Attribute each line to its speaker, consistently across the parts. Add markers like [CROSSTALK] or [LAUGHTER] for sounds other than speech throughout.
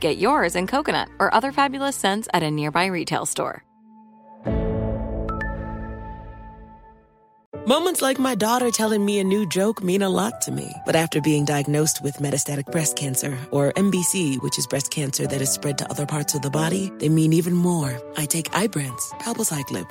Speaker 1: Get yours in coconut or other fabulous scents at a nearby retail store.
Speaker 2: Moments like my daughter telling me a new joke mean a lot to me. But after being diagnosed with metastatic breast cancer, or MBC, which is breast cancer that is spread to other parts of the body, they mean even more. I take Ibrance, palbociclib.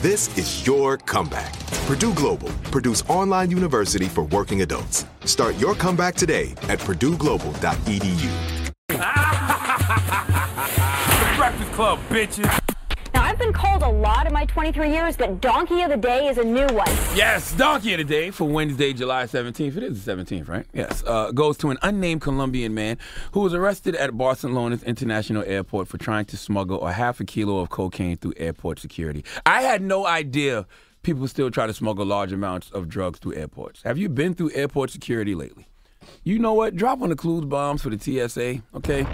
Speaker 3: This is your comeback. Purdue Global, Purdue's online university for working adults. Start your comeback today at purdueglobal.edu.
Speaker 4: the [LAUGHS] Breakfast Club, bitches.
Speaker 5: Called a lot in my 23 years, but Donkey of the Day is a new one.
Speaker 4: Yes, Donkey of the Day for Wednesday, July 17th. It is the 17th, right? Yes. Uh, goes to an unnamed Colombian man who was arrested at Barcelona's International Airport for trying to smuggle a half a kilo of cocaine through airport security. I had no idea people still try to smuggle large amounts of drugs through airports. Have you been through airport security lately? You know what? Drop on the clues bombs for the TSA, okay?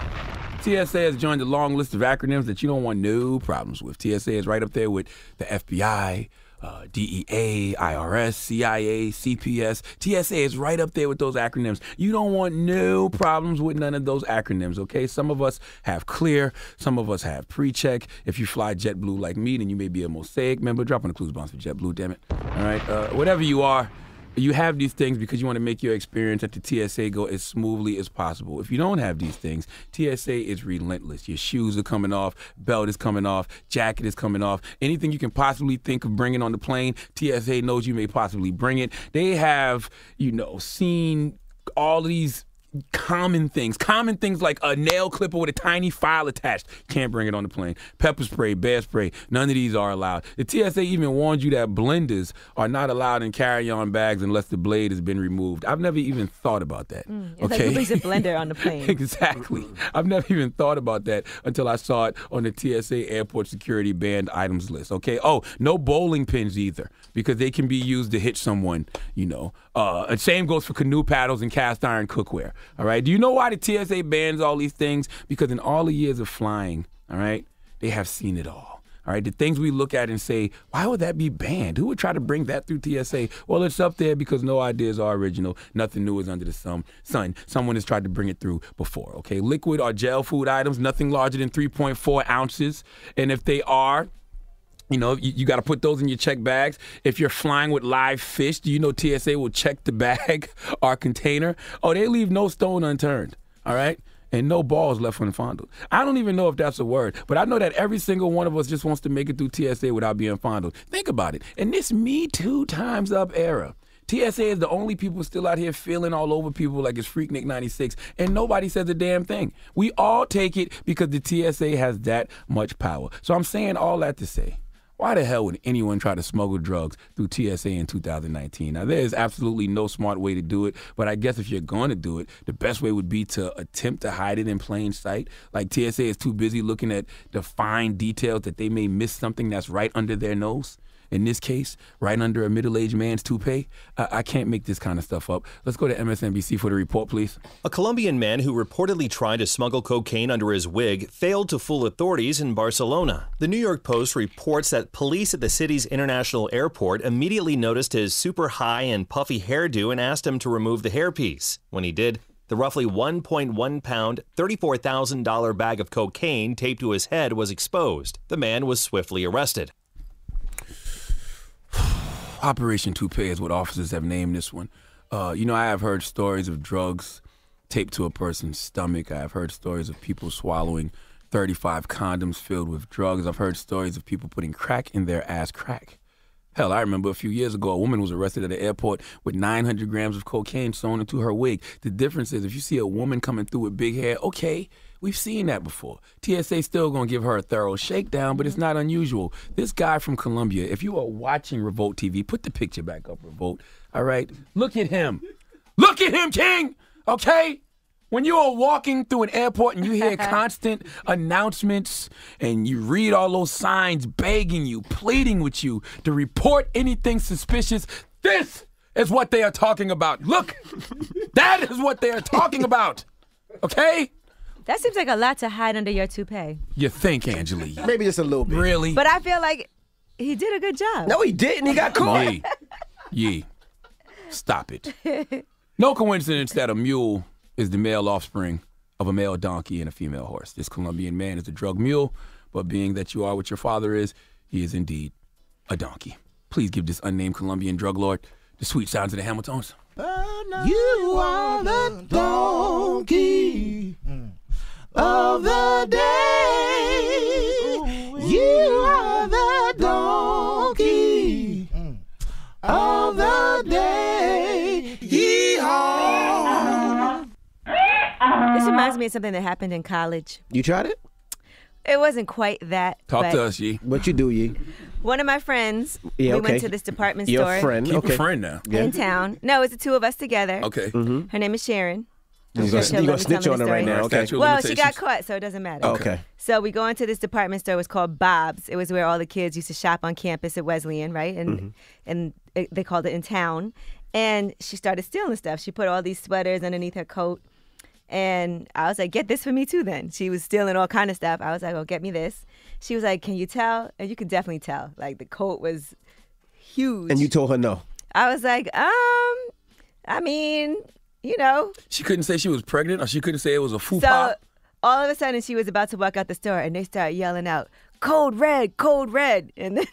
Speaker 4: TSA has joined a long list of acronyms that you don't want no problems with. TSA is right up there with the FBI, uh, DEA, IRS, CIA, CPS. TSA is right up there with those acronyms. You don't want no problems with none of those acronyms, okay? Some of us have clear, some of us have pre check. If you fly JetBlue like me, then you may be a Mosaic member. Drop on the clues bombs for JetBlue, damn it. All right? Uh, whatever you are, you have these things because you want to make your experience at the TSA go as smoothly as possible. If you don't have these things, TSA is relentless. Your shoes are coming off, belt is coming off, jacket is coming off. Anything you can possibly think of bringing on the plane, TSA knows you may possibly bring it. They have, you know, seen all these common things, common things like a nail clipper with a tiny file attached. Can't bring it on the plane. Pepper spray, bear spray, none of these are allowed. The TSA even warns you that blenders are not allowed in carry-on bags unless the blade has been removed. I've never even thought about that.
Speaker 6: It's
Speaker 4: okay.
Speaker 6: like a blender on the [LAUGHS] plane?
Speaker 4: Exactly. I've never even thought about that until I saw it on the TSA airport security banned items list. Okay. Oh, no bowling pins either because they can be used to hit someone, you know. Uh, same goes for canoe paddles and cast iron cookware. All right. Do you know why the TSA bans all these things? Because in all the years of flying, all right, they have seen it all. All right, the things we look at and say, why would that be banned? Who would try to bring that through TSA? Well, it's up there because no ideas are original. Nothing new is under the sun. Someone has tried to bring it through before. Okay, liquid or gel food items, nothing larger than 3.4 ounces, and if they are. You know, you, you got to put those in your check bags. If you're flying with live fish, do you know TSA will check the bag [LAUGHS] or container? Oh, they leave no stone unturned. All right? and no balls left unfondled. I don't even know if that's a word, but I know that every single one of us just wants to make it through TSA without being fondled. Think about it. In this Me Too times up era, TSA is the only people still out here feeling all over people like it's Freaknik 96, and nobody says a damn thing. We all take it because the TSA has that much power. So I'm saying all that to say, why the hell would anyone try to smuggle drugs through TSA in 2019? Now, there is absolutely no smart way to do it, but I guess if you're going to do it, the best way would be to attempt to hide it in plain sight. Like TSA is too busy looking at the fine details that they may miss something that's right under their nose. In this case, right under a middle aged man's toupee. I-, I can't make this kind of stuff up. Let's go to MSNBC for the report, please.
Speaker 7: A Colombian man who reportedly tried to smuggle cocaine under his wig failed to fool authorities in Barcelona. The New York Post reports that police at the city's international airport immediately noticed his super high and puffy hairdo and asked him to remove the hairpiece. When he did, the roughly 1.1 pound, $34,000 bag of cocaine taped to his head was exposed. The man was swiftly arrested.
Speaker 4: Operation Toupee is what officers have named this one. Uh, you know, I have heard stories of drugs taped to a person's stomach. I have heard stories of people swallowing 35 condoms filled with drugs. I've heard stories of people putting crack in their ass crack. Hell, I remember a few years ago, a woman was arrested at an airport with 900 grams of cocaine sewn into her wig. The difference is, if you see a woman coming through with big hair, okay, we've seen that before. TSA still gonna give her a thorough shakedown, but it's not unusual. This guy from Colombia, if you are watching Revolt TV, put the picture back up, Revolt. All right, look at him. Look at him, King. Okay. When you are walking through an airport and you hear [LAUGHS] constant announcements and you read all those signs begging you, pleading with you to report anything suspicious, this is what they are talking about. Look, that is what they are talking about. Okay?
Speaker 6: That seems like a lot to hide under your toupee.
Speaker 4: You think, Angela Yee. [LAUGHS]
Speaker 8: Maybe just a little bit.
Speaker 4: Really?
Speaker 6: But I feel like he did a good job.
Speaker 8: No, he didn't. He got caught.
Speaker 4: Yee. Yee. Stop it. No coincidence that a mule is the male offspring of a male donkey and a female horse. This Colombian man is a drug mule, but being that you are what your father is, he is indeed a donkey. Please give this unnamed Colombian drug lord the sweet sounds of the Hamiltones.
Speaker 9: You are the donkey of the day. You are the donkey mm. of the day. Yeehaw.
Speaker 6: This reminds me of something that happened in college.
Speaker 8: You tried it?
Speaker 6: It wasn't quite that.
Speaker 4: Talk to us, Yee.
Speaker 8: What you do, Yee?
Speaker 6: One of my friends,
Speaker 8: Yeah,
Speaker 6: we
Speaker 8: okay.
Speaker 6: went to this department
Speaker 8: Your
Speaker 6: store
Speaker 8: friend.
Speaker 4: Keep
Speaker 8: okay.
Speaker 4: a friend now.
Speaker 8: Yeah.
Speaker 6: in town. No, it's the two of us together.
Speaker 4: Okay. Mm-hmm.
Speaker 6: Her name is Sharon.
Speaker 8: You
Speaker 6: I'm
Speaker 8: gonna,
Speaker 6: she'll
Speaker 8: you
Speaker 6: let
Speaker 8: gonna snitch on
Speaker 6: the
Speaker 8: her right now? Okay.
Speaker 6: Well, she got
Speaker 4: limitations.
Speaker 6: caught, so it doesn't matter.
Speaker 8: Okay.
Speaker 6: So we go into this department store. It was called Bob's. It was where all the kids used to shop on campus at Wesleyan, right? And
Speaker 8: Mm-hmm.
Speaker 6: and it, they called it in town. And she started stealing stuff. She put all these sweaters underneath her coat. And I was like, "Get this for me too." Then she was stealing all kind of stuff. I was like, "Oh, get me this." She was like, "Can you tell?" And you could definitely tell. Like the coat was huge.
Speaker 8: And you told her no.
Speaker 6: I was like, um, I mean, you know,
Speaker 4: She couldn't say she was pregnant, or she couldn't say it was a faux
Speaker 6: so
Speaker 4: pas.
Speaker 6: all of a sudden, she was about to walk out the store, and they started yelling out, "Code red, code red!" [LAUGHS] And then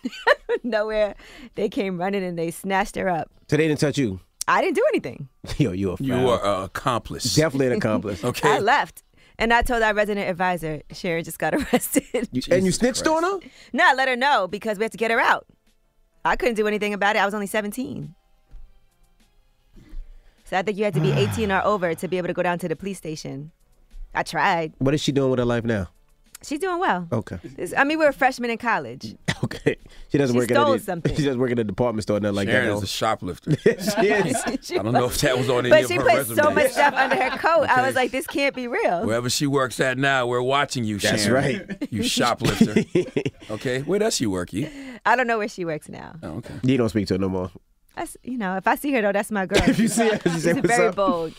Speaker 6: nowhere, they came running and they snatched her up.
Speaker 8: So they didn't touch you.
Speaker 6: I didn't do anything. [LAUGHS]
Speaker 8: Yo, you are a
Speaker 4: You are an accomplice.
Speaker 8: definitely an accomplice. [LAUGHS]
Speaker 4: Okay.
Speaker 6: I left, and I told our resident advisor, Sharon just got arrested.
Speaker 8: You- and you snitched
Speaker 4: Christ.
Speaker 8: on her?
Speaker 6: no, I let her know because we had to get her out. I couldn't do anything about it. I was only 17. So I think you had to be [SIGHS] 18 or over to be able to go down to the police station. I tried.
Speaker 8: What is she doing with her life now?
Speaker 6: She's doing well.
Speaker 8: Okay.
Speaker 6: This- I mean, we're freshmen in college. [LAUGHS]
Speaker 8: Okay. She doesn't
Speaker 6: She
Speaker 8: work
Speaker 6: stole
Speaker 8: at a,
Speaker 6: something.
Speaker 8: She doesn't work at a department store, nothing like
Speaker 4: Sharon
Speaker 8: that.
Speaker 4: is a shoplifter. [LAUGHS] [LAUGHS]
Speaker 8: she is.
Speaker 4: I don't know if that was on any
Speaker 6: But
Speaker 4: of
Speaker 6: she
Speaker 4: her
Speaker 6: put
Speaker 4: resume.
Speaker 6: so much stuff under her coat. I
Speaker 4: Okay.
Speaker 6: was like, this can't be real.
Speaker 4: Wherever she works at now, we're watching you,
Speaker 8: That's
Speaker 4: Sharon.
Speaker 8: right.
Speaker 4: You shoplifter. okay, where does she work? You?
Speaker 6: I don't know where she works now.
Speaker 4: Oh, okay.
Speaker 8: You don't speak to her no more.
Speaker 6: That's, you know, if I see her though, that's my girl. [LAUGHS]
Speaker 8: If you see her, you
Speaker 6: she's
Speaker 8: say, "What's
Speaker 6: very
Speaker 8: up?"
Speaker 6: bold.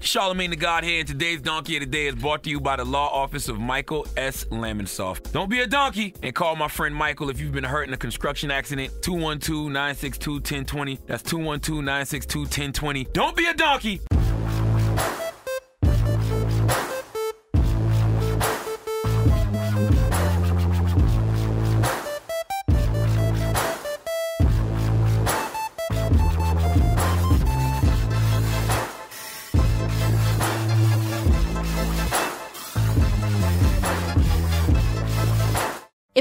Speaker 4: Charlamagne the God here, and today's Donkey of the Day is brought to you by the law office of Michael S. Lamonsoff. Don't be a donkey and call my friend Michael if you've been hurt in a construction accident. 212 962 1020. That's 212 962 1020. Don't be a donkey.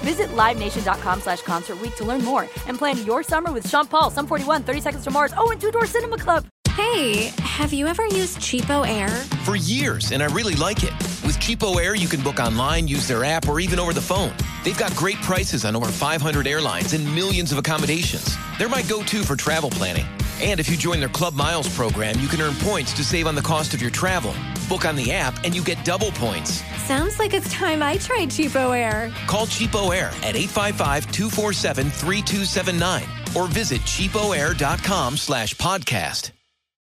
Speaker 10: Visit LiveNation.com slash Concert Week to learn more and plan your summer with Sean Paul, Sum 41, 30 Seconds to Mars, oh, and Two Door Cinema Club.
Speaker 11: Hey, have you ever used Cheapo Air?
Speaker 12: For years, and I really like it. With Cheapo Air, you can book online, use their app, or even over the phone. They've got great prices on over 500 airlines and millions of accommodations. They're my go to for travel planning. And if you join their Club Miles program, you can earn points to save on the cost of your travel. Book on the app, and you get double points.
Speaker 11: Sounds like it's time I tried Cheapo Air.
Speaker 12: Call Cheapo Air at 855-247-3279 or visit cheapoair.com slash podcast.